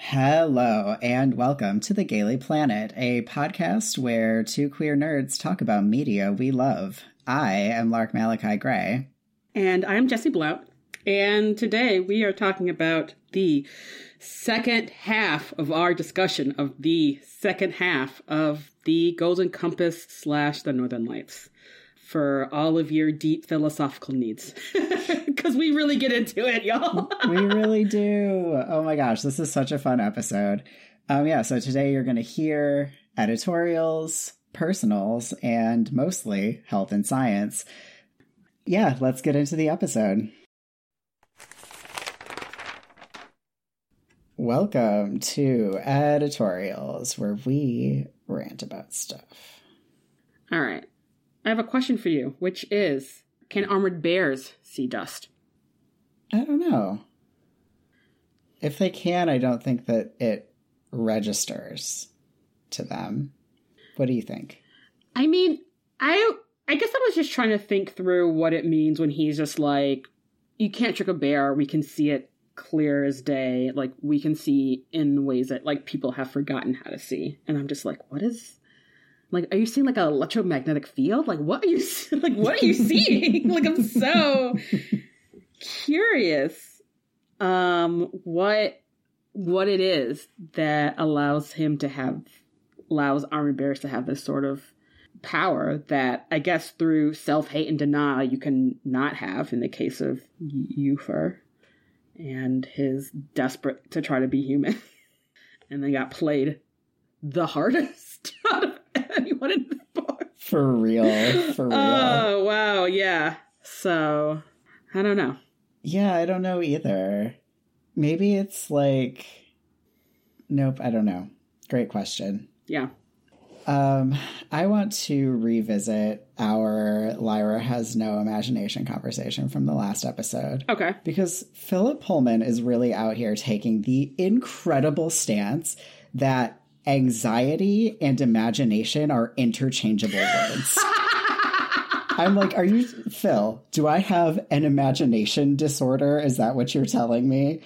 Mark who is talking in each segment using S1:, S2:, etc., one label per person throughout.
S1: Hello, and welcome to the Gaily Planet, a podcast where two queer nerds talk about media we love. I am Lark Malachi Gray.
S2: And I'm Jesse Blount. And today we are talking about the second half of our discussion of the second half of the Golden Compass slash the Northern Lights for all of your deep philosophical needs. Because we really get into it, y'all.
S1: we really do. Oh my gosh, this is such a fun episode. Um, yeah, so today you're going to hear editorials, personals, and mostly health and science. Yeah, let's get into the episode. Welcome to editorials, where we rant about stuff.
S2: All right. I have a question for you, which is Can armored bears see dust?
S1: I don't know. If they can, I don't think that it registers to them. What do you think?
S2: I mean, I I guess I was just trying to think through what it means when he's just like, you can't trick a bear. We can see it clear as day. Like we can see in ways that like people have forgotten how to see. And I'm just like, what is like, are you seeing like an electromagnetic field? Like, what are you like? What are you seeing? like, I'm so curious. Um, what what it is that allows him to have allows armored bears to have this sort of power that I guess through self hate and denial you can not have in the case of Iofur and his desperate to try to be human, and they got played the hardest out of anyone in the book.
S1: For real. For real.
S2: Oh, wow. Yeah. So, I don't know.
S1: Yeah, I don't know either. Maybe it's like. Nope, I don't know. Great question.
S2: Yeah.
S1: Um, I want to revisit our Lyra has no imagination conversation from the last episode.
S2: Okay.
S1: Because Philip Pullman is really out here taking the incredible stance that anxiety and imagination are interchangeable words. I'm like, are you, Phil, do I have an imagination disorder? Is that what you're telling me?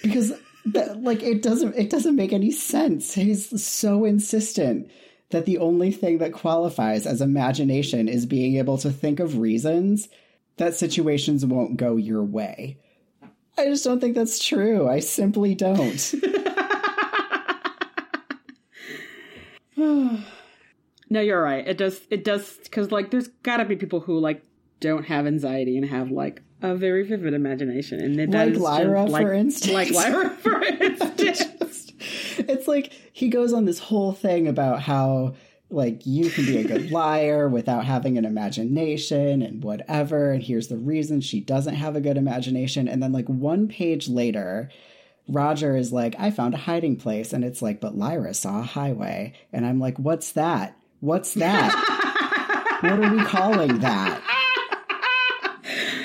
S1: Because, that, like, it doesn't, it doesn't make any sense. He's so insistent that the only thing that qualifies as imagination is being able to think of reasons that situations won't go your way. I just don't think that's true. I simply don't.
S2: no, you're right. It does. It does because like there's got to be people who like don't have anxiety and have like a very vivid imagination, and it
S1: like Lyra,
S2: just, like,
S1: for instance.
S2: Like Lyra, for instance.
S1: it's like he goes on this whole thing about how like you can be a good liar without having an imagination and whatever and here's the reason she doesn't have a good imagination and then like one page later Roger is like, I found a hiding place. And it's like, but Lyra saw a highway. And I'm like, what's that? What's that? what are we calling that?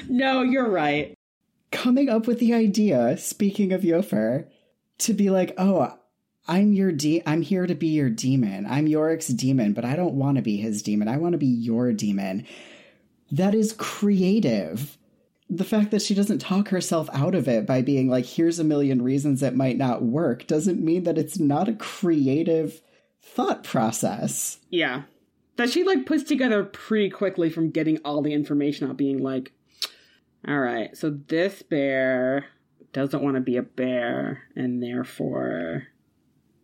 S2: No, you're right.
S1: Coming up with the idea, speaking of Iofur, to be like, oh, I'm your de- I'm here to be your demon. I'm Iorek's demon, but I don't want to be his demon. I want to be your demon. That is creative the fact that she doesn't talk herself out of it by being like, here's a million reasons it might not work doesn't mean that it's not a creative thought process.
S2: Yeah. That she like puts together pretty quickly from getting all the information out, being like, all right, so this bear doesn't want to be a bear and therefore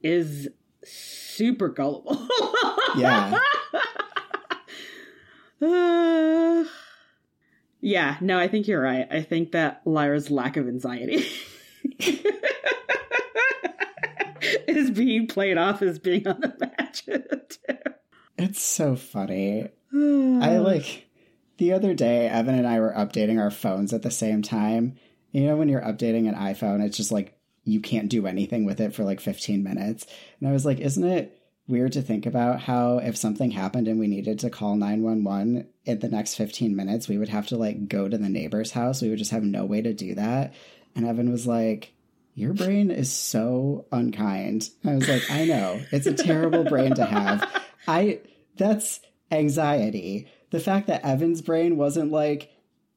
S2: is super gullible.
S1: yeah.
S2: Uh, yeah, no, I think you're right. I think that Lyra's lack of anxiety is being played off as being unimaginative.
S1: It's so funny. I like the other day, Evan and I were updating our phones at the same time. You know, when you're updating an iPhone, it's just like you can't do anything with it for like 15 minutes. And I was like, isn't it weird to think about how if something happened and we needed to call 911 in the next 15 minutes, we would have to like go to the neighbor's house. We would just have no way to do that. And Evan was like, Your brain is so unkind. I was like, I know. It's a terrible brain to have. I that's anxiety. The fact that Evan's brain wasn't like,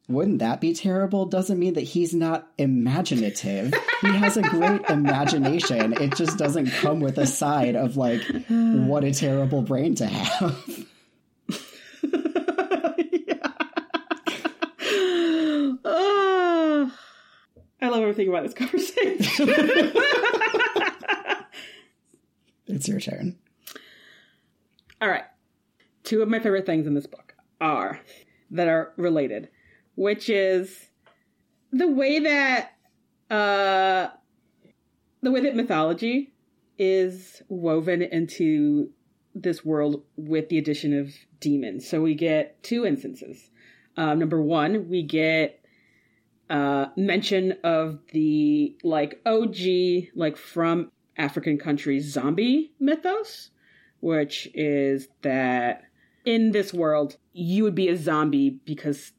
S1: wouldn't that be terrible? Doesn't mean that he's not imaginative. he has a great imagination. It just doesn't come with a side of like, what a terrible brain to have.
S2: Oh, I love everything about this conversation.
S1: it's your turn.
S2: All right. Two of my favorite things in this book are that are related, which is the way that uh the way that mythology is woven into this world with the addition of demons. So we get two instances. Um, number one, we get uh, mention of the like OG, like from African countries, zombie mythos, which is that in this world, you would be a zombie because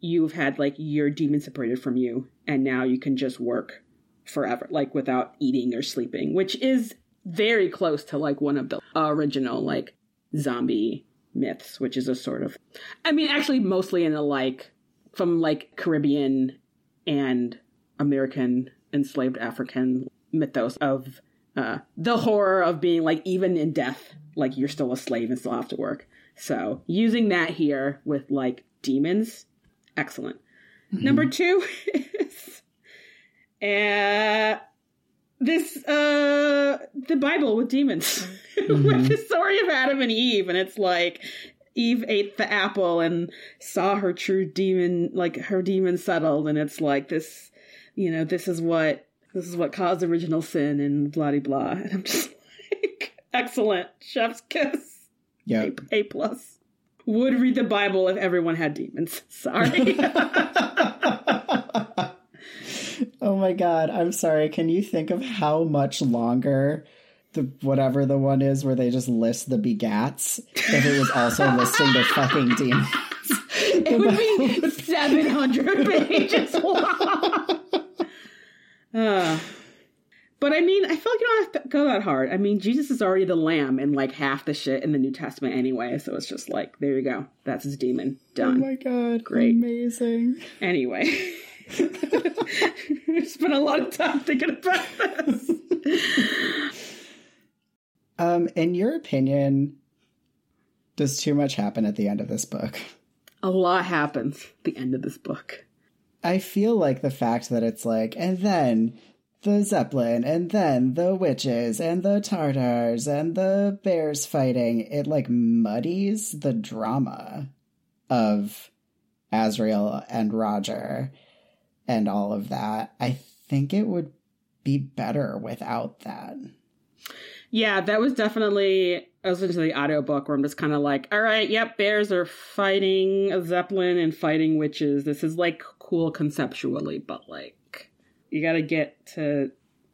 S2: you've had like your demon separated from you, and now you can just work forever, like without eating or sleeping, which is very close to like one of the original like zombie myths, which is a sort of, I mean, actually, mostly in the like from like Caribbean and American enslaved African mythos of uh, the horror of being like even in death, like you're still a slave and still have to work. So using that here with like demons, excellent. Mm-hmm. Number two is uh, this uh the Bible with demons mm-hmm. with the story of Adam and Eve, and it's like Eve ate the apple and saw her true demon, like her demon settled, and it's like this, you know, this is what this is what caused original sin and blah blah blah. And I'm just excellent, chef's kiss.
S1: Yeah,
S2: a, a plus. Would read the Bible if everyone had demons. Sorry.
S1: oh my god, I'm sorry. Can you think of how much longer the whatever the one is where they just list the begats if it was also listing the fucking demons?
S2: It would be 700 pages long. Uh, but I mean, I feel like you don't have to go that hard. I mean, Jesus is already the lamb in like half the shit in the New Testament anyway, so it's just like, there you go. That's his demon. Done.
S1: Oh my god.
S2: Great.
S1: Amazing.
S2: Anyway. I spent a lot of time thinking about this.
S1: Um, in your opinion, does too much happen at the end of this book?
S2: A lot happens at the end of this book.
S1: I feel like the fact that it's like, and then the Zeppelin, and then the witches, and the Tartars, and the bears fighting, it like muddies the drama of Asriel and Roger and all of that. I think it would be better without that.
S2: Yeah, that was definitely. I was listening to the audiobook where I'm just kind of like, all right, yep, bears are fighting a zeppelin and fighting witches. This is like cool conceptually, but like, you got to get to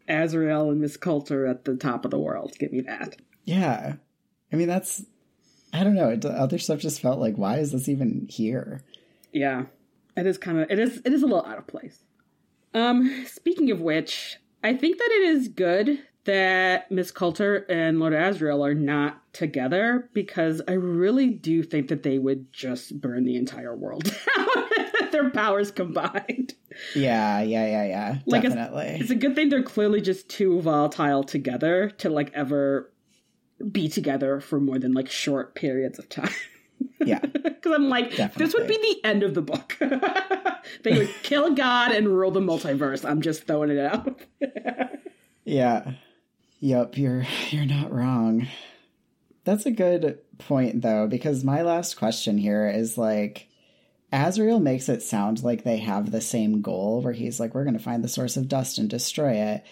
S2: Asriel and Miss Coulter at the top of the world. Give me that.
S1: Yeah, I mean that's. I don't know. Other stuff just felt like, why is this even here?
S2: Yeah, it is kind of. It is. It is a little out of place. Um, speaking of which, I think that it is good that Miss Coulter and Lord Asriel are not together because I really do think that they would just burn the entire world down. Their powers combined.
S1: Yeah, yeah, yeah, yeah. Like Definitely.
S2: It's, it's a good thing they're clearly just too volatile together to like ever be together for more than like short periods of time.
S1: Yeah.
S2: Because I'm like, Definitely. this would be the end of the book. they would kill God and rule the multiverse. I'm just throwing it out.
S1: yeah. Yep, you're you're not wrong. That's a good point though, because my last question here is like Asriel makes it sound like they have the same goal where he's like, we're gonna find the source of dust and destroy it.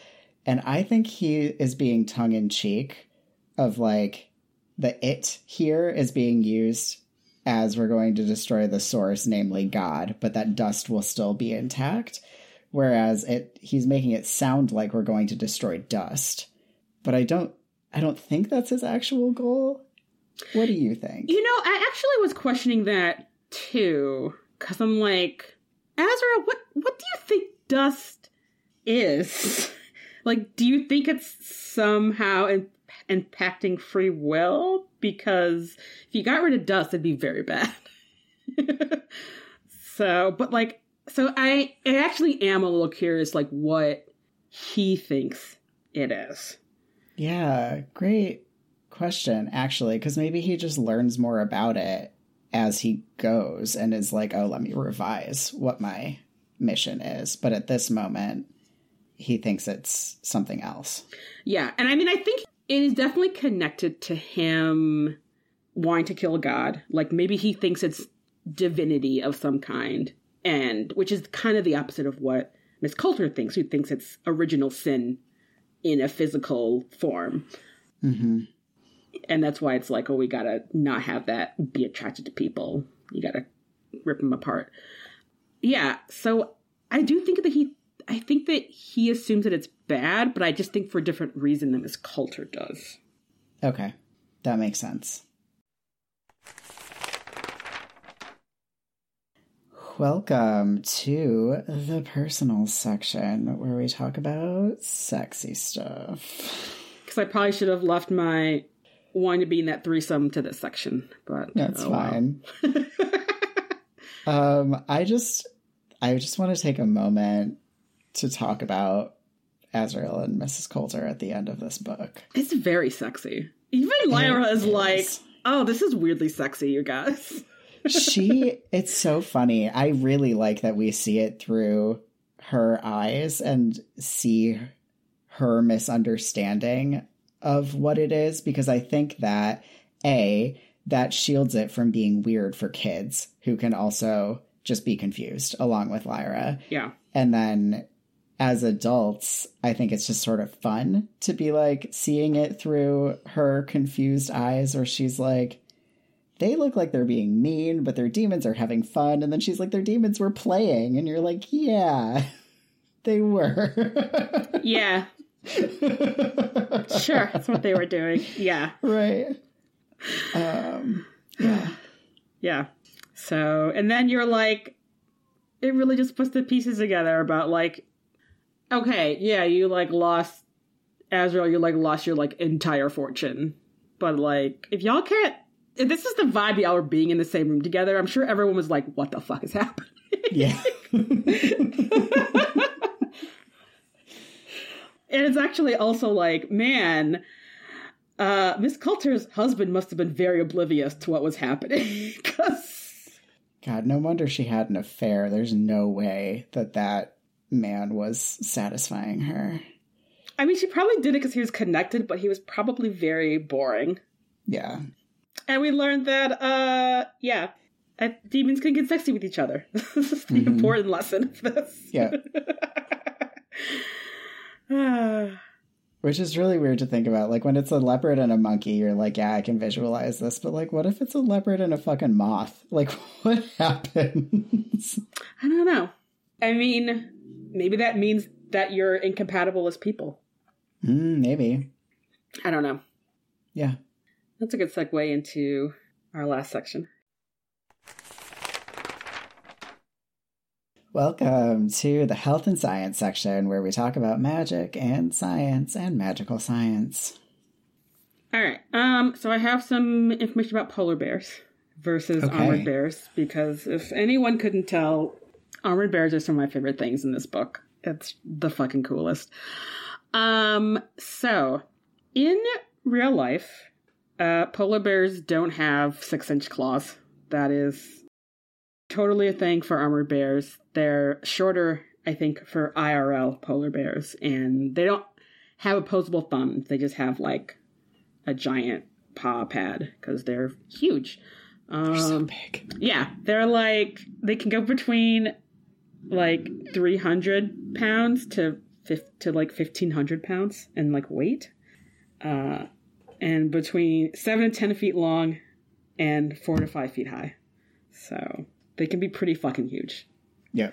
S1: And I think he is being tongue in cheek of like the it here is being used as we're going to destroy the source, namely God, but that dust will still be intact. Whereas it he's making it sound like we're going to destroy dust but I don't I don't think that's his actual goal. What do you think?
S2: You know, I actually was questioning that too cuz I'm like, Azra, what what do you think dust is? Like, do you think it's somehow in- impacting free will? Because if you got rid of dust, it'd be very bad. so, but like, so I, I actually am a little curious, like, what he thinks it is.
S1: Yeah, great question, actually, because maybe he just learns more about it as he goes and is like, oh, let me revise what my mission is. But at this moment, he thinks it's something else.
S2: Yeah, and I mean, I think it is definitely connected to him wanting to kill God. Like maybe he thinks it's divinity of some kind, and which is kind of the opposite of what Miss Coulter thinks, who thinks it's original sin in a physical form.
S1: Mm-hmm.
S2: And that's why it's like, oh, we gotta not have that be attracted to people. You gotta rip them apart. Yeah, so I do think that he I think that he assumes that it's bad, but I just think for a different reason than Miss Coulter does.
S1: Okay, that makes sense. Welcome to the personal section where we talk about sexy stuff.
S2: Because I probably should have left my wanting to be in that threesome to this section, but
S1: That's
S2: oh
S1: fine. um, I just, I just want to take a moment to talk about Asriel and Mrs. Coulter at the end of this book.
S2: It's very sexy. Even Lyra is like, oh, this is weirdly sexy, you guys.
S1: she it's so funny i really like that we see it through her eyes and see her misunderstanding of what it is because i think that a that shields it from being weird for kids who can also just be confused along with lyra
S2: Yeah.
S1: and then as adults, I think it's just sort of fun to be like seeing it through her confused eyes, where she's like, they look like they're being mean, but their demons are having fun. And then she's like, their demons were playing. And you're like, yeah, they were.
S2: Yeah. Sure. That's what they were doing. Yeah.
S1: right. Um, yeah.
S2: Yeah. So, and then you're like, it really just puts the pieces together about like, okay, yeah, you like lost Asriel, you like lost your like entire fortune. But like, if y'all can't, if this is the vibe y'all were being in the same room together, I'm sure everyone was like, what the fuck is happening?
S1: Yeah.
S2: And it's actually also like, man, uh, Miss Coulter's husband must have been very oblivious to what was happening. Because,
S1: God, no wonder she had an affair. There's no way that that man was satisfying her.
S2: I mean, she probably did it because he was connected, but he was probably very boring.
S1: Yeah.
S2: And we learned that, uh, yeah, uh, demons can get sexy with each other. this is the
S1: Mhm.
S2: important lesson of this.
S1: Yeah. Which is really weird to think about. Like when it's a leopard and a monkey, you're like, yeah, I can visualize this. But like, what if it's a leopard and a fucking moth? Like, what happens?
S2: I don't know. I mean, maybe that means that you're incompatible as people.
S1: Mm, maybe.
S2: I don't know.
S1: Yeah.
S2: That's a good segue into our last section.
S1: Welcome to the health and science section where we talk about magic and science and magical science.
S2: All right. Um. So I have some information about polar bears versus
S1: Okay.
S2: armored bears because if anyone couldn't tell, armored bears are some of my favorite things in this book. It's the fucking coolest. Um. So in real life, uh, polar bears don't have six-inch claws. That is totally a thing for armored bears. They're shorter, I think, for IRL polar bears, and they don't have opposable thumbs. They just have like a giant paw pad because they're huge. Um,
S1: They're so big.
S2: yeah, they're like they can go between like three hundred pounds to to like fifteen hundred pounds in like weight, uh, and between seven and ten feet long, and four to five feet high. So they can be pretty fucking huge.
S1: Yeah.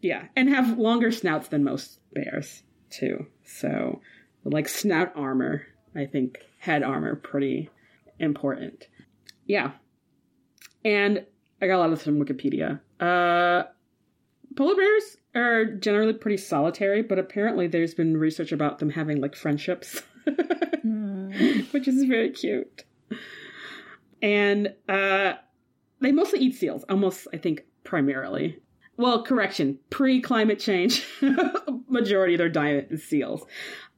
S2: Yeah, and have longer snouts than most bears too. So, like snout armor, I think head armor pretty important. Yeah, and I got a lot of this from Wikipedia. Uh, polar bears are generally pretty solitary, but apparently there's been research about them having like friendships, which is very cute. And uh, they mostly eat seals, almost, I think, primarily. Well, correction, pre climate change, majority of their diet is seals.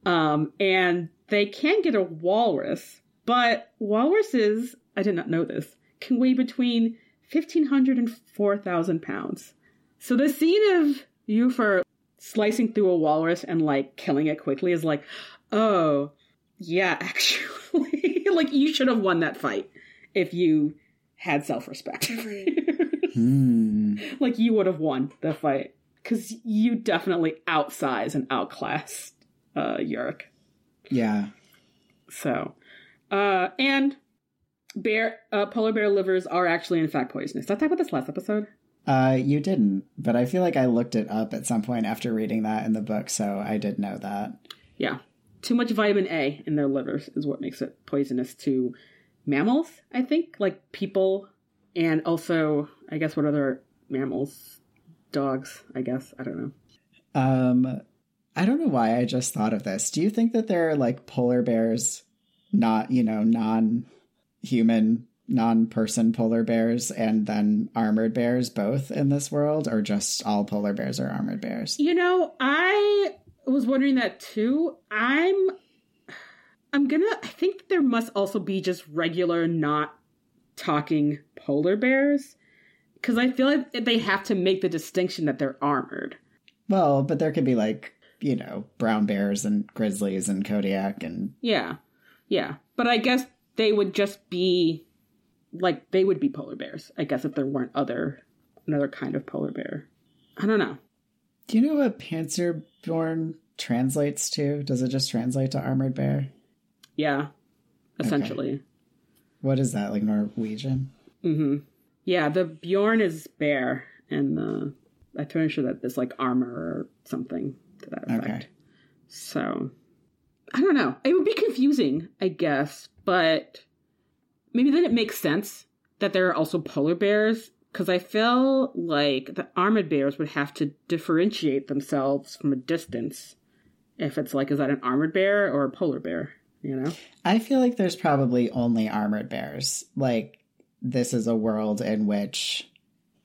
S2: Um, and they can get a walrus, but walruses, I did not know this, can weigh between 1,500 and 4,000 pounds. So the scene of Iofur slicing through a walrus and like killing it quickly is like, oh, yeah, actually, like you should have won that fight if you had self respect.
S1: Hmm.
S2: Like you would have won the fight because you definitely outsize and outclassed uh, Iorek.
S1: Yeah.
S2: So, uh, and bear uh, polar bear livers are actually in fact poisonous. Did I talk about this last episode?
S1: Uh, you didn't, but I feel like I looked it up at some point after reading that in the book, so I did know that.
S2: Yeah, too much vitamin A in their livers is what makes it poisonous to mammals. I think, like people, and also I guess what other mammals? Dogs, I guess. I don't know.
S1: Um, I don't know why I just thought of this. Do you think that there are like polar bears, not, you know, non human, non person polar bears, and then armored bears both in this world, or just all polar bears are armored bears?
S2: You know, I was wondering that too. I'm I'm gonna I think there must also be just regular not talking polar bears. Cause I feel like they have to make the distinction that they're armored.
S1: Well, but there could be like, you know, brown bears and grizzlies and Kodiak and.
S2: Yeah. Yeah. But I guess they would just be like they would be polar bears, I guess if there weren't other another kind of polar bear. I don't know.
S1: Do you know what Panserbjørne translates to? Does it just translate to armored bear?
S2: Yeah. Essentially.
S1: What is that, like Norwegian?
S2: Mm-hmm. Yeah, the Bjorn is bear, and the I'm pretty sure that there's like armor or something to that effect.
S1: Okay.
S2: So I don't know. It would be confusing, I guess, but maybe then it makes sense that there are also polar bears because I feel like the armored bears would have to differentiate themselves from a distance. If it's like, is that an armored bear or a polar bear? You know?
S1: I feel like there's probably only armored bears. Like, this is a world in which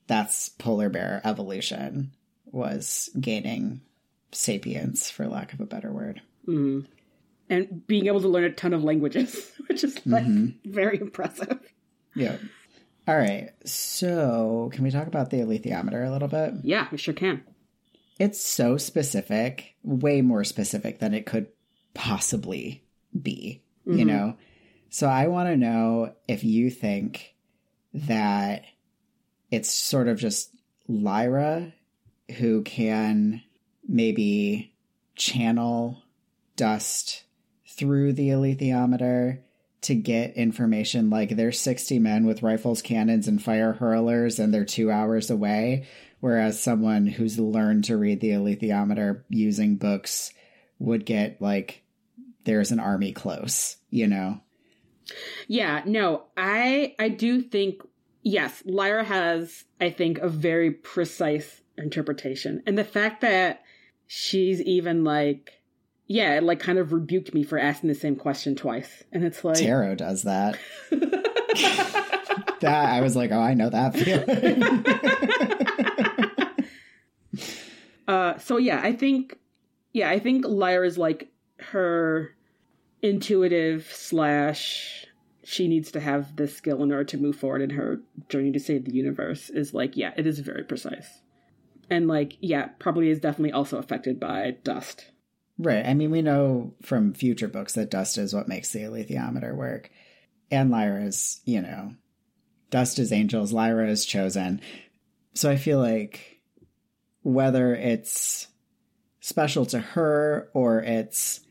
S1: that's polar bear evolution was gaining sapience, for lack of a better word.
S2: Mm. And being able to learn a ton of languages, which is like very impressive.
S1: Yeah. All right. So, can we talk about the alethiometer a little bit?
S2: Yeah, we sure can.
S1: It's so specific, way more specific than it could possibly be, you mm-hmm. know? So, I want to know if you think that it's sort of just Lyra who can maybe channel dust through the alethiometer to get information like there's 60 men with rifles, cannons, and fire hurlers, and they're two hours away. Whereas someone who's learned to read the alethiometer using books would get like, there's an army close, you know?
S2: Yeah, no, I I do think yes, Lyra has I think a very precise interpretation. And the fact that she's even like yeah, it like kind of rebuked me for asking the same question twice. And it's like
S1: Tarot does that. that I was like, oh, I know that feeling.
S2: Uh, so yeah, I think, yeah, I think Lyra is like her intuitive slash she needs to have this skill in order to move forward in her journey to save the universe is like, yeah, it is very precise. And like, yeah, probably is definitely also affected by dust.
S1: right. I mean, we know from future books that dust is what makes the alethiometer work. And Lyra is, you know, dust is angels, Lyra is chosen. So I feel like whether it's special to her or it's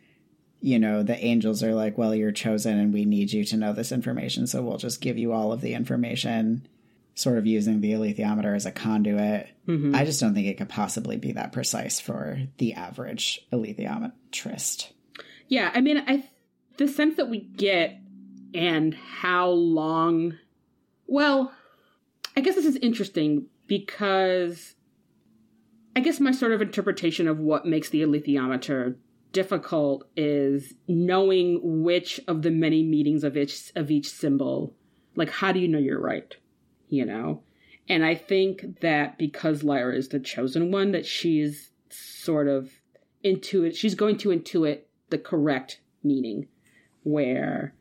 S1: you know the angels are like well you're chosen and we need you to know this information so we'll just give you all of the information sort of using the alethiometer as a conduit
S2: Mhm.
S1: i just don't think it could possibly be that precise for the average alethiometrist
S2: Yeah, I mean, I the sense that we get and how long. Well, I guess this is interesting because I guess my sort of interpretation of what makes the alethiometer difficult is knowing which of the many meanings of each of each symbol. Like, how do you know you're right? You know, and I think that because Lyra is the chosen one, that she's sort of intuit. She's going to intuit the correct meaning, where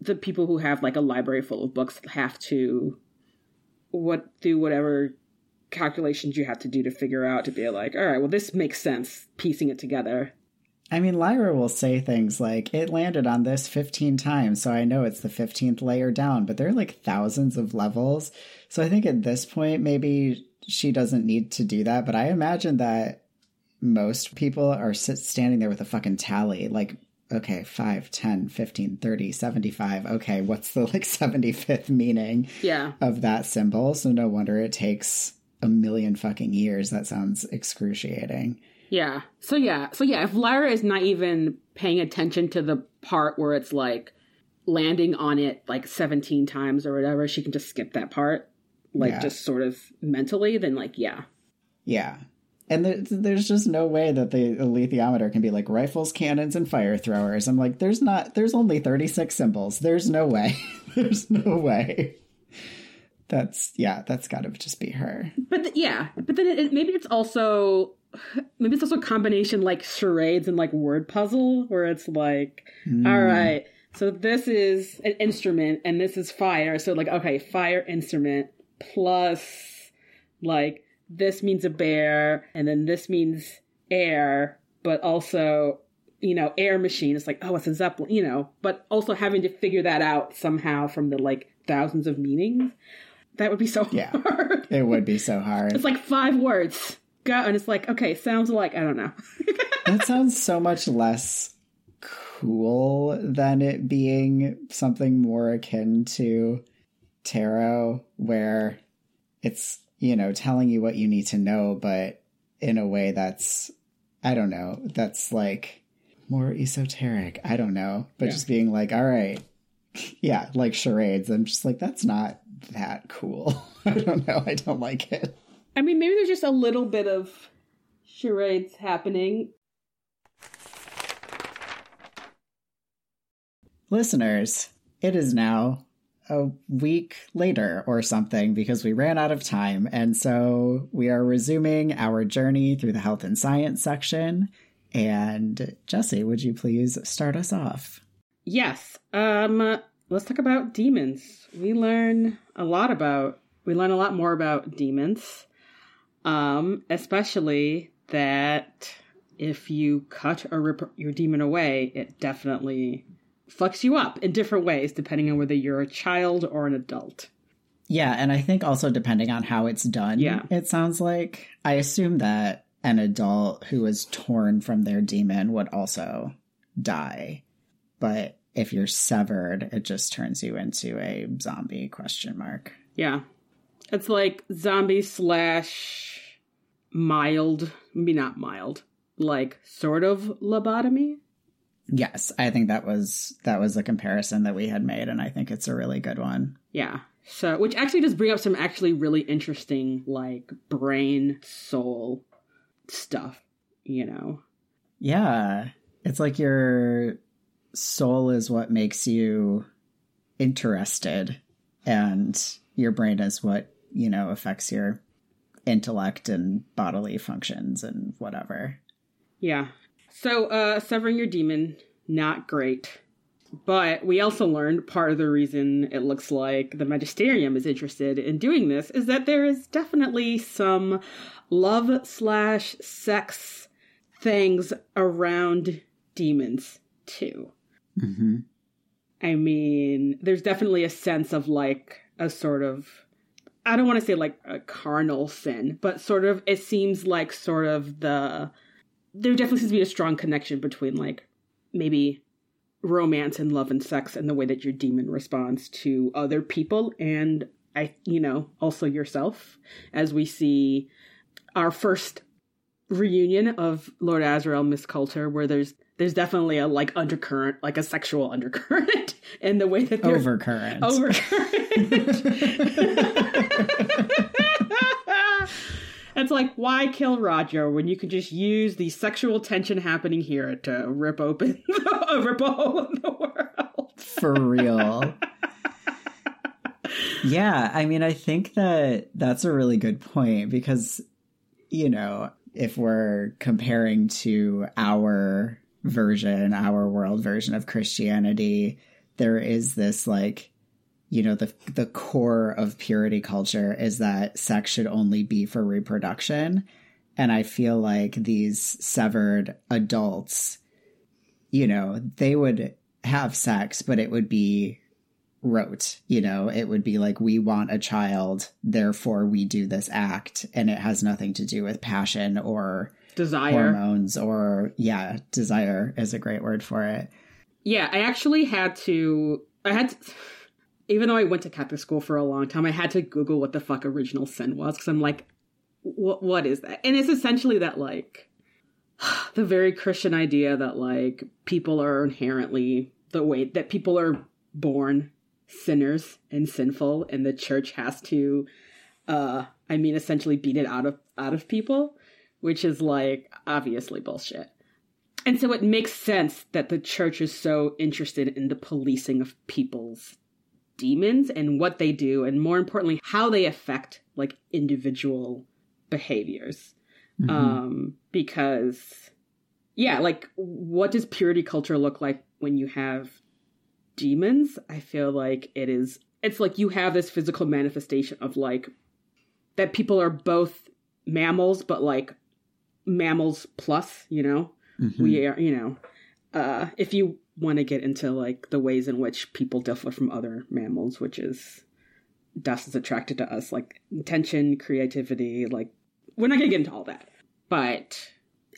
S2: the people who have like a library full of books have to what do whatever calculations you have to do to figure out to be like, all right, well, this makes sense, piecing it together.
S1: I mean, Lyra will say things like, it landed on this 15 times, so I know it's the 15th layer down, but there are like thousands of levels. So I think at this point, maybe she doesn't need to do that, but I imagine that most people are sit- standing there with a fucking tally, like, okay, 5, 10, 15, 30, 75. Okay, what's the like 75th meaning
S2: Yeah.
S1: of that symbol? So no wonder it takes a million fucking years. That sounds excruciating.
S2: Yeah. So yeah. So yeah, if Lyra is not even paying attention to the part where it's like landing on it like 17 times or whatever, she can just skip that part. Like
S1: Yeah.
S2: just sort of mentally, then like yeah.
S1: Yeah. And there, there's just no way that the alethiometer can be like rifles, cannons, and fire throwers. I'm like, there's not, there's only 36 symbols. There's no way. there's no way. That's, yeah, that's gotta just be her.
S2: But th- yeah, but then it, it, maybe it's also maybe it's also a combination like charades and like word puzzle where it's like, all hmm. right, so this is an instrument and this is fire. So like, okay, fire instrument plus like this means a bear and then this means air, but also you know air machine. It's like oh, it's a zeppelin, you know, but also having to figure that out somehow from the like thousands of meanings. That would be so
S1: Yeah.
S2: hard.
S1: It would be so hard.
S2: It's like five words. Go and it's like, okay, sounds like I don't know.
S1: that sounds so much less cool than it being something more akin to tarot, where it's, you know, telling you what you need to know, but in a way that's, I don't know, that's like more esoteric. I don't know. But
S2: Yeah.
S1: just being like, all right, yeah, like charades. I'm just like, that's not that cool. I don't know. I don't like it.
S2: I mean, maybe there's just a little bit of charades happening.
S1: Listeners, it is now a week later or something because we ran out of time. And so we are resuming our journey through the health and science section. And Jesse, would you please start us off?
S2: Yes. Um let's talk about demons. We learn a lot about we learn a lot more about demons. Um especially that if you cut or rip your demon away, it definitely fucks you up in different ways depending on whether you're a child or an adult.
S1: Yeah, and I think also depending on how it's done,
S2: Yeah.
S1: it sounds like I assume that an adult who is torn from their demon would also die. But if you're severed, it just turns you into a zombie question mark.
S2: Yeah. It's like zombie slash mild, maybe not mild, like sort of lobotomy.
S1: Yes, I think that was that was the comparison that we had made and I think it's a really good one.
S2: Yeah. So, which actually does bring up some actually really interesting, like, brain soul stuff, you know?
S1: Yeah. It's like your soul is what makes you interested and your brain is what, you know, affects your intellect and bodily functions and whatever.
S2: Yeah. So, uh, severing your demon, not great. But we also learned part of the reason it looks like the Magisterium is interested in doing this is that there is definitely some love slash sex things around demons too.
S1: Mm-hmm.
S2: I mean, there's definitely a sense of like a sort of I don't want to say like a carnal sin, but sort of it seems like sort of the there definitely seems to be a strong connection between like maybe romance and love and sex and the way that your demon responds to other people and I you know, also yourself as we see our first reunion of Lord Asriel Miss Coulter where there's there's definitely a like undercurrent, like a sexual undercurrent in the way that they're
S1: Overcurrent.
S2: overcurrent. It's like, why kill Roger when you could just use the sexual tension happening here to rip open, rip a hole in the world?
S1: For real. yeah, I mean, I think that that's a really good point because, you know, if we're comparing to our version, our world version of Christianity, there is this like, you know, the the core of purity culture is that sex should only be for reproduction. And I feel like these severed adults, you know, they would have sex, but it would be rote. You know, it would be like, we want a child, therefore we do this act. And it has nothing to do with passion or
S2: Desire.
S1: hormones or, yeah, desire is a great word for it.
S2: Yeah, I actually had to. I had to. Even though I went to Catholic school for a long time, I had to Google what the fuck original sin was because I'm like, what what is that? And it's essentially that like the very Christian idea that like people are inherently the way that people are born sinners and sinful, and the church has to, uh, I mean, essentially beat it out of out of people, which is like obviously bullshit. And so it makes sense that the church is so interested in the policing of people's demons and what they do, and more importantly, how they affect like individual behaviors.
S1: Mhm.
S2: Um, because, yeah, like what does purity culture look like when you have demons? I feel like it is, it's like you have this physical manifestation of like that people are both mammals, but like mammals plus, you know?
S1: Mhm.
S2: we are you know uh if you want to get into like the ways in which people differ from other mammals which is dust is attracted to us like intention creativity like we're not gonna get into all that. But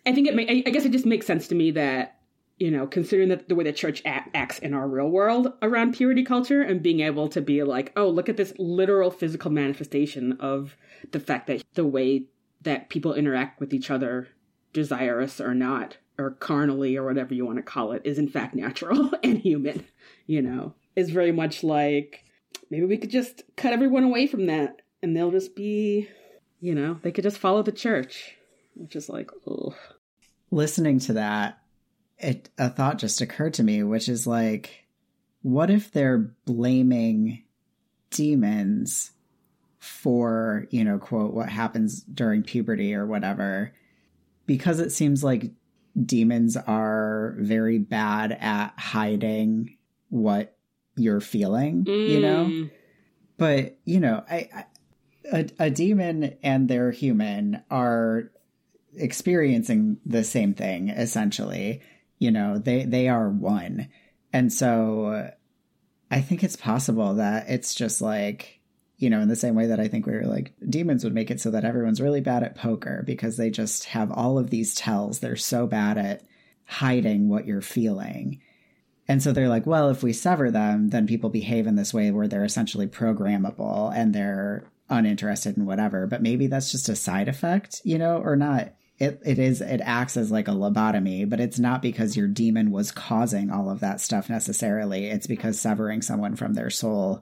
S2: i think it may i guess it just makes sense to me that you know considering that the way the church acts in our real world around purity culture and being able to be like oh look at this literal physical manifestation of the fact that the way that people interact with each other desirous or not or carnally or whatever you want to call it is in fact natural and human you know is very much like maybe we could just cut everyone away from that and they'll just be you know they could just follow the church which is like oh
S1: listening to that, it a thought just occurred to me, which is like, what if they're blaming demons for, you know, quote, what happens during puberty or whatever? Because it seems like demons are very bad at hiding what you're feeling, you know?
S2: Mm.
S1: but you know I, I a, a demon and their human are experiencing the same thing essentially you know they they are one and so i think it's possible that it's just like you know in the same way that i think we were like demons would make it so that everyone's really bad at poker because they just have all of these tells they're so bad at hiding what you're feeling and so they're like, well, if we sever them, then people behave in this way where they're essentially programmable and they're uninterested in whatever. But maybe that's just a side effect, you know, or not. It, it is, it acts as like a lobotomy, but it's not because your demon was causing all of that stuff necessarily. It's because severing someone from their soul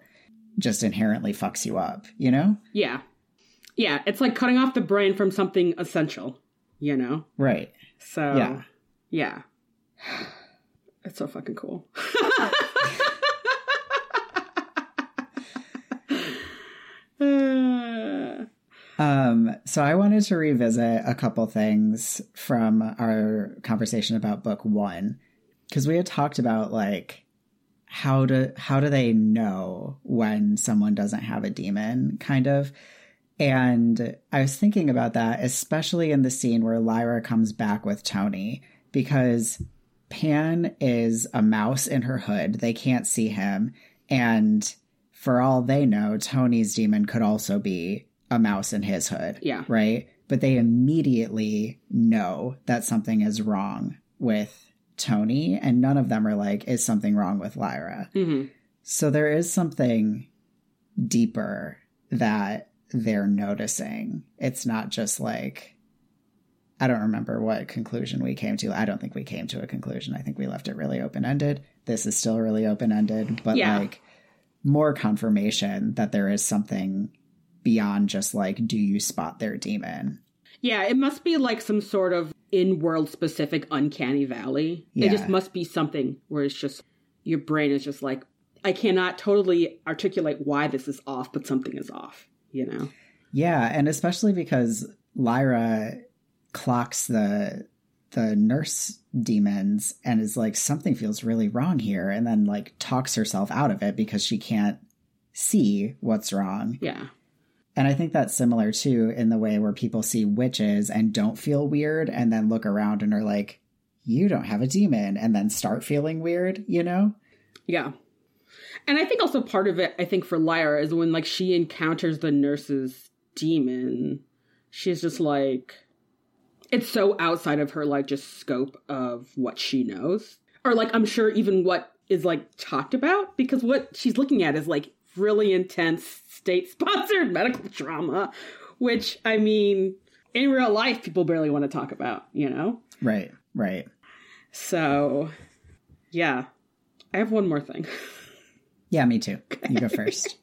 S1: just inherently fucks you up, you know?
S2: yeah yeah it's like cutting off the brain from something essential you know
S1: Right.
S2: so
S1: Yeah.
S2: yeah it's so fucking cool
S1: Um, so I wanted to revisit a couple things from our conversation about book one, because we had talked about like how do how do they know when someone doesn't have a demon, kind of. And I was thinking about that, especially in the scene where Lyra comes back with Tony, because Pan is a mouse in her hood. They can't see him. And for all they know, Tony's demon could also be a mouse in his hood.
S2: Yeah.
S1: Right. But they immediately know that something is wrong with Tony, and none of them are like, is something wrong with Lyra?
S2: mhm.
S1: So there is something deeper that they're noticing. It's not just like, I don't remember what conclusion we came to. I don't think we came to a conclusion. I think we left it really open ended. This is still really open ended, but
S2: Yeah.
S1: like more confirmation that there is something beyond just like, do you spot their demon?
S2: Yeah, it must be like some sort of in world specific uncanny valley. It just must be something where it's just your brain is just like, I cannot totally articulate why this is off, but something is off, you know?
S1: Yeah, and especially because Lyra clocks the the nurse demons and is like something feels really wrong here and then like talks herself out of it because she can't see what's wrong.
S2: Yeah.
S1: And I think that's similar too in the way where people see witches and don't feel weird and then look around and are like you don't have a demon and then start feeling weird, you know?
S2: Yeah. And I think also part of it, I think for Lyra, is when like she encounters the nurse's demon, she's just like it's so outside of her like just scope of what she knows. Or like I'm sure even what is like talked about, because what she's looking at is like really intense state sponsored medical drama, which I mean in real life people barely want to talk about, you know?
S1: Right, right.
S2: So yeah. I have one more thing.
S1: Yeah, me too. You go first.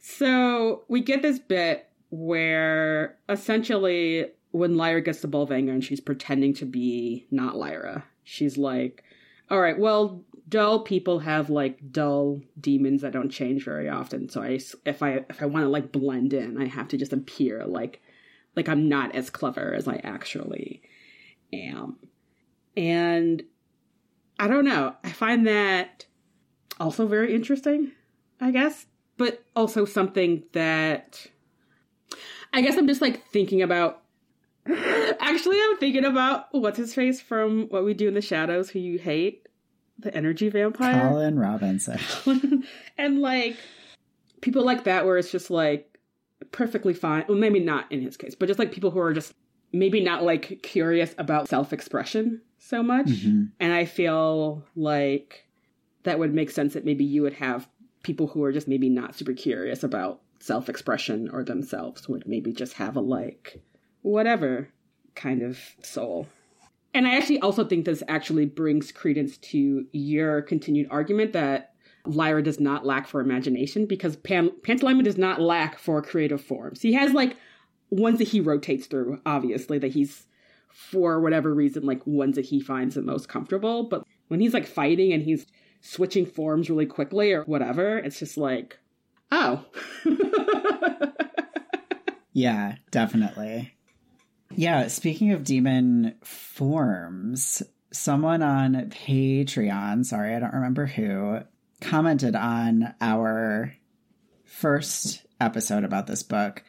S2: So we get this bit where essentially when Lyra gets to Bolvangar and she's pretending to be not Lyra, she's like, all right, well, dull people have like dull demons that don't change very often. So I, if I, if I want to like blend in, I have to just appear like, like I'm not as clever as I actually am. And I don't know. I find that also very interesting, I guess, but also something that I guess I'm just like thinking about. Actually, I'm thinking about what's his face from What We Do in the Shadows, who you hate, the energy vampire.
S1: Colin Robinson.
S2: and like people like that, where it's just like perfectly fine. Well, maybe not in his case, but just like people who are just maybe not like curious about self expression so much.
S1: Mhm.
S2: And I feel like that would make sense that maybe you would have people who are just maybe not super curious about self expression or themselves would maybe just have a like whatever kind of soul. And I actually also think this actually brings credence to your continued argument that Lyra does not lack for imagination because Pan- Pantaleimon does not lack for creative forms. He has like ones that he rotates through, obviously, that he's for whatever reason, like ones that he finds the most comfortable. But when he's like fighting and he's switching forms really quickly or whatever, it's just like, oh.
S1: Yeah, definitely. Yeah, speaking of demon forms, someone on Patreon, sorry, I don't remember who, commented on our first episode about this book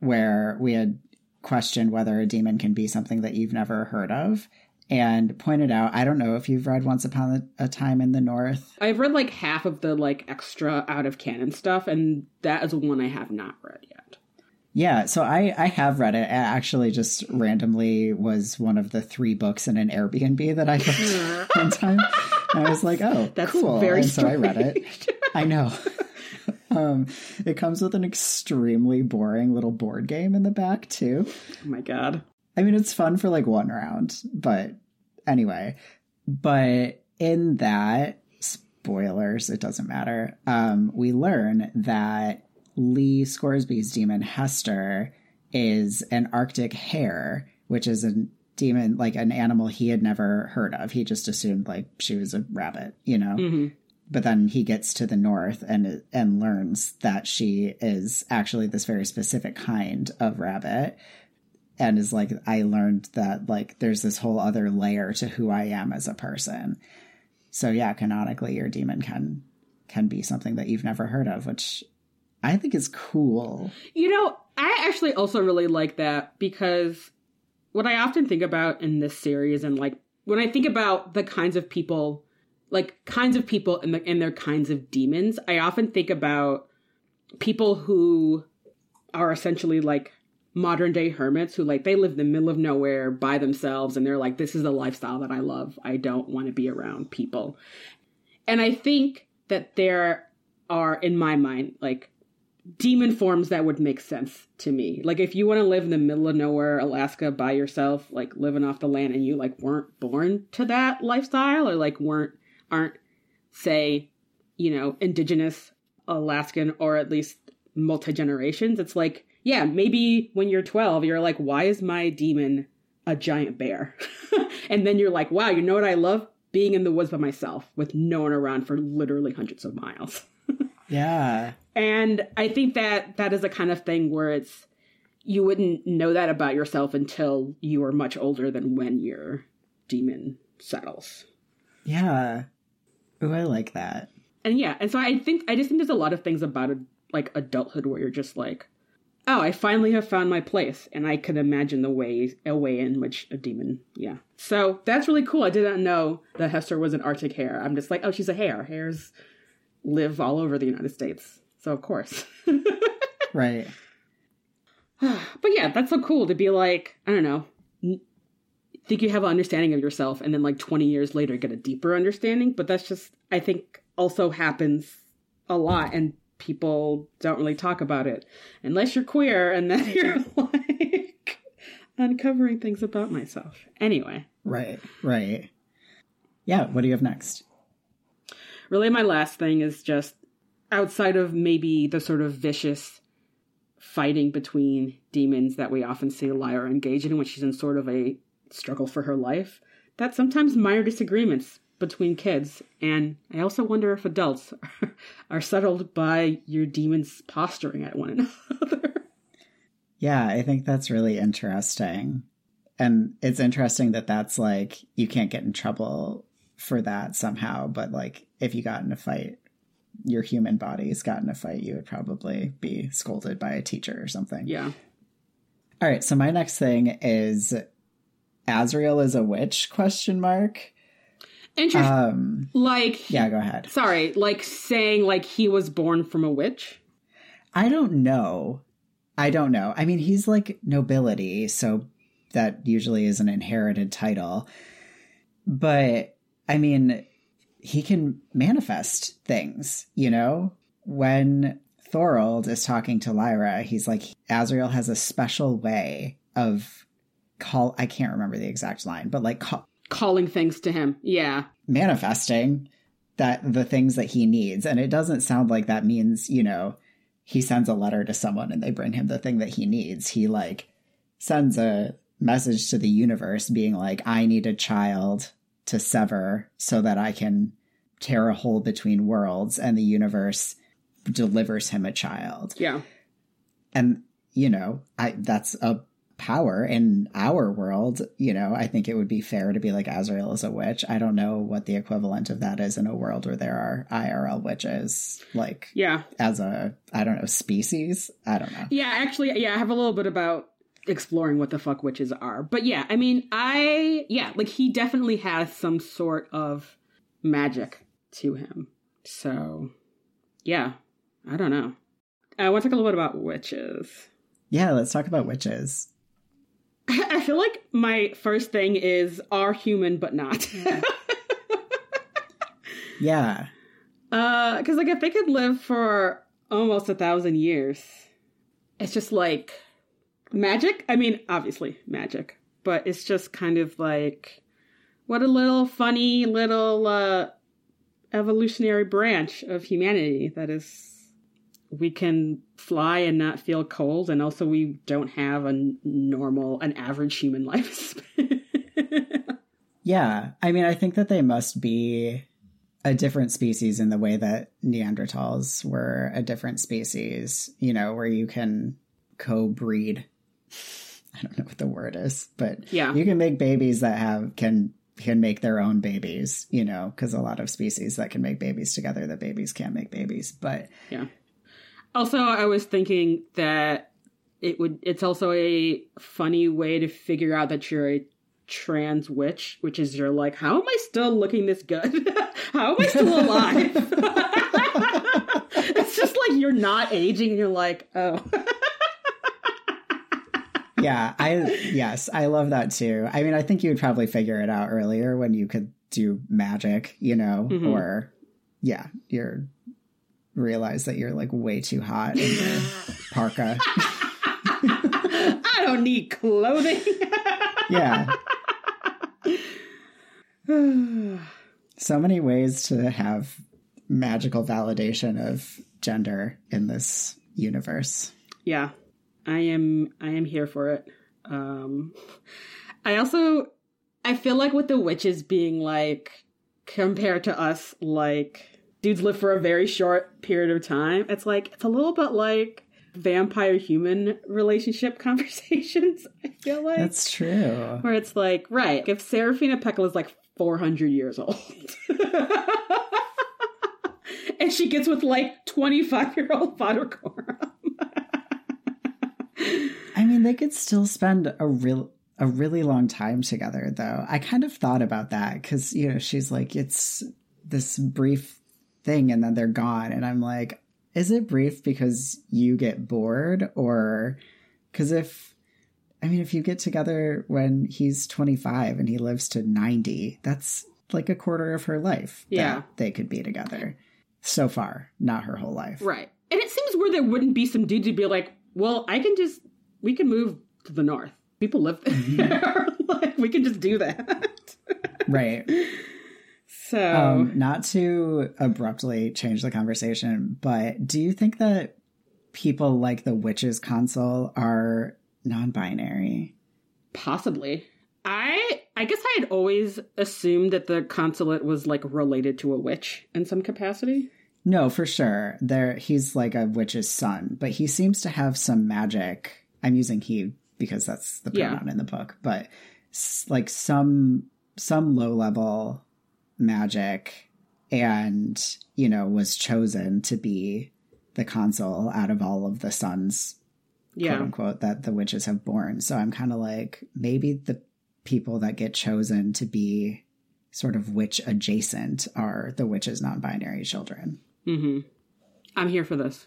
S1: where we had questioned whether a demon can be something that you've never heard of and pointed out I don't know if you've read Once Upon a Time in the North.
S2: I've read like half of the like extra out of canon stuff, and that is one I have not read yet.
S1: Yeah, so I I have read it. It actually just randomly was one of the three books in an Airbnb that I booked one time. And I was like, oh,
S2: That's
S1: cool.
S2: very
S1: and so I read it. I know. um, it comes with an extremely boring little board game in the back too.
S2: Oh my god.
S1: I mean, it's fun for like one round, but anyway. But in that, spoilers, it doesn't matter. Um, we learn that Lee Scoresby's demon Hester is an Arctic hare, which is a demon, like an animal he had never heard of. He just assumed like she was a rabbit, you know?
S2: hmm
S1: but then he gets to the north and and learns that she is actually this very specific kind of rabbit and is like I learned that like there's this whole other layer to who I am as a person. So yeah, canonically your demon can can be something that you've never heard of, which I think is cool.
S2: You know, I actually also really like that because what I often think about in this series and like when I think about the kinds of people like kinds of people and, the, and their kinds of demons, I often think about people who are essentially like modern day hermits who like they live in the middle of nowhere by themselves and they're like this is the lifestyle that I love. I don't want to be around people. And I think that there are in my mind like demon forms that would make sense to me. Like if you want to live in the middle of nowhere, Alaska by yourself, like living off the land and you like weren't born to that lifestyle or like weren't aren't say, you know, indigenous Alaskan or at least multi generations, it's like yeah, maybe when you're 12, you're like, why is my demon a giant bear? and then you're like, wow, you know what I love? Being in the woods by myself with no one around for literally hundreds of miles.
S1: yeah.
S2: And I think that that is a kind of thing where it's, you wouldn't know that about yourself until you are much older than when your demon settles.
S1: Yeah. Oh, I like that.
S2: And yeah, and so I think I just think there's a lot of things about it, like adulthood where you're just like, oh, I finally have found my place, and I can imagine the way a way in which a demon, yeah. So that's really cool. I didn't know that Hester was an Arctic hare. I'm just like, oh, she's a hare. Hares live all over the United States, so of course.
S1: right.
S2: but yeah, that's so cool to be like, I don't know, think you have an understanding of yourself, and then like 20 years later get a deeper understanding. But that's just, I think, also happens a lot, and people don't really talk about it unless you're queer, and then you're like uncovering things about myself. Anyway.
S1: Right, right. Yeah, what do you have next?
S2: Really, my last thing is just outside of maybe the sort of vicious fighting between demons that we often see Lyra engage in when she's in sort of a struggle for her life, that sometimes minor disagreements between kids, and I also wonder if adults are settled by your demons posturing at one another.
S1: Yeah, I think that's really interesting. And it's interesting that that's like, you can't get in trouble for that somehow, but like, if you got in a fight, your human body's got in a fight, you would probably be scolded by a teacher or something.
S2: Yeah.
S1: All right, so my next thing is Asriel is a witch? Question mark.
S2: Interesting. Um, like,
S1: yeah, go ahead.
S2: Sorry, like saying like he was born from a witch.
S1: I don't know. I don't know. I mean, he's like nobility, so that usually is an inherited title. But I mean, he can manifest things, you know? When Thorold is talking to Lyra, he's like, Asriel has a special way of call I can't remember the exact line, but like call,
S2: calling things to him. Yeah.
S1: Manifesting that the things that he needs. And it doesn't sound like that means, you know, he sends a letter to someone and they bring him the thing that he needs. He like sends a message to the universe being like, I need a child to sever so that I can tear a hole between worlds and the universe delivers him a child.
S2: Yeah.
S1: And you know, I that's a power in our world, you know, I think it would be fair to be like Asriel is a witch. I don't know what the equivalent of that is in a world where there are IRL witches, like
S2: yeah,
S1: as a I don't know species. I don't know.
S2: Yeah, actually, yeah, I have a little bit about exploring what the fuck witches are, but yeah, I mean, I yeah, like he definitely has some sort of magic to him. So yeah, I don't know. I want to talk a little bit about witches.
S1: Yeah, let's talk about witches.
S2: I feel like my first thing is are human but not.
S1: yeah.
S2: Uh, because like if they could live for almost a thousand years, it's just like magic. I mean, obviously magic, but it's just kind of like what a little funny little uh evolutionary branch of humanity that is we can fly and not feel cold and also we don't have a normal an average human lifespan
S1: yeah i mean i think that they must be a different species in the way that neanderthals were a different species you know where you can co-breed i don't know what the word is but
S2: yeah
S1: you can make babies that have can can make their own babies you know because a lot of species that can make babies together the babies can't make babies but
S2: yeah also, I was thinking that it would. It's also a funny way to figure out that you're a trans witch, which is you're like, how am I still looking this good? how am I still alive? it's just like you're not aging, and you're like, oh.
S1: yeah, I yes, I love that too. I mean, I think you would probably figure it out earlier when you could do magic, you know, mm-hmm. or yeah, you're realize that you're like way too hot in your parka.
S2: I don't need clothing.
S1: yeah. so many ways to have magical validation of gender in this universe.
S2: Yeah. I am I am here for it. Um I also I feel like with the witches being like compared to us like dudes live for a very short period of time. It's like it's a little bit like vampire human relationship conversations. I feel like
S1: That's true.
S2: where it's like, right, if Serafina Pekkala is like 400 years old. and she gets with like 25 year old.
S1: I mean, they could still spend a real a really long time together though. I kind of thought about that cuz you know, she's like it's this brief thing and then they're gone and I'm like, is it brief because you get bored or cuz if I mean, if you get together when he's 25 and he lives to 90, that's like a quarter of her life. that
S2: Yeah.
S1: They could be together. So far, not her whole life.
S2: Right. And it seems weird there wouldn't be some dude to be like, well, I can just, we can move to the north. People live there. like, we can just do that.
S1: Right.
S2: so,
S1: Um, not to abruptly change the conversation, but do you think that people like the Witches console are non-binary?
S2: possibly. I I guess I had always assumed that the consulate was like related to a witch in some capacity.
S1: No, for sure. There, he's like a witch's son, but he seems to have some magic. I'm using he because that's the
S2: Yeah.
S1: pronoun in the book, but like some some low level magic, and you know was chosen to be the consul out of all of the sons
S2: Yeah.
S1: quote unquote that the witches have born. So I'm kind of like maybe the people that get chosen to be sort of witch adjacent are the witches non-binary children.
S2: Mm-hmm. I'm here for this.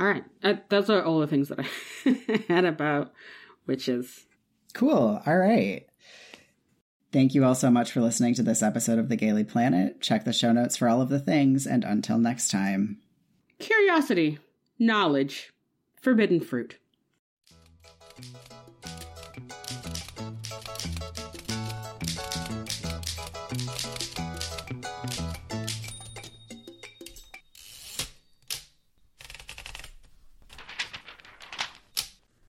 S2: All right. Uh, those are all the things that I had about witches.
S1: Cool. All right. Thank you all so much for listening to this episode of The Gaily Planet. Check the show notes for all of the things, and until next time.
S2: Curiosity, knowledge, forbidden fruit.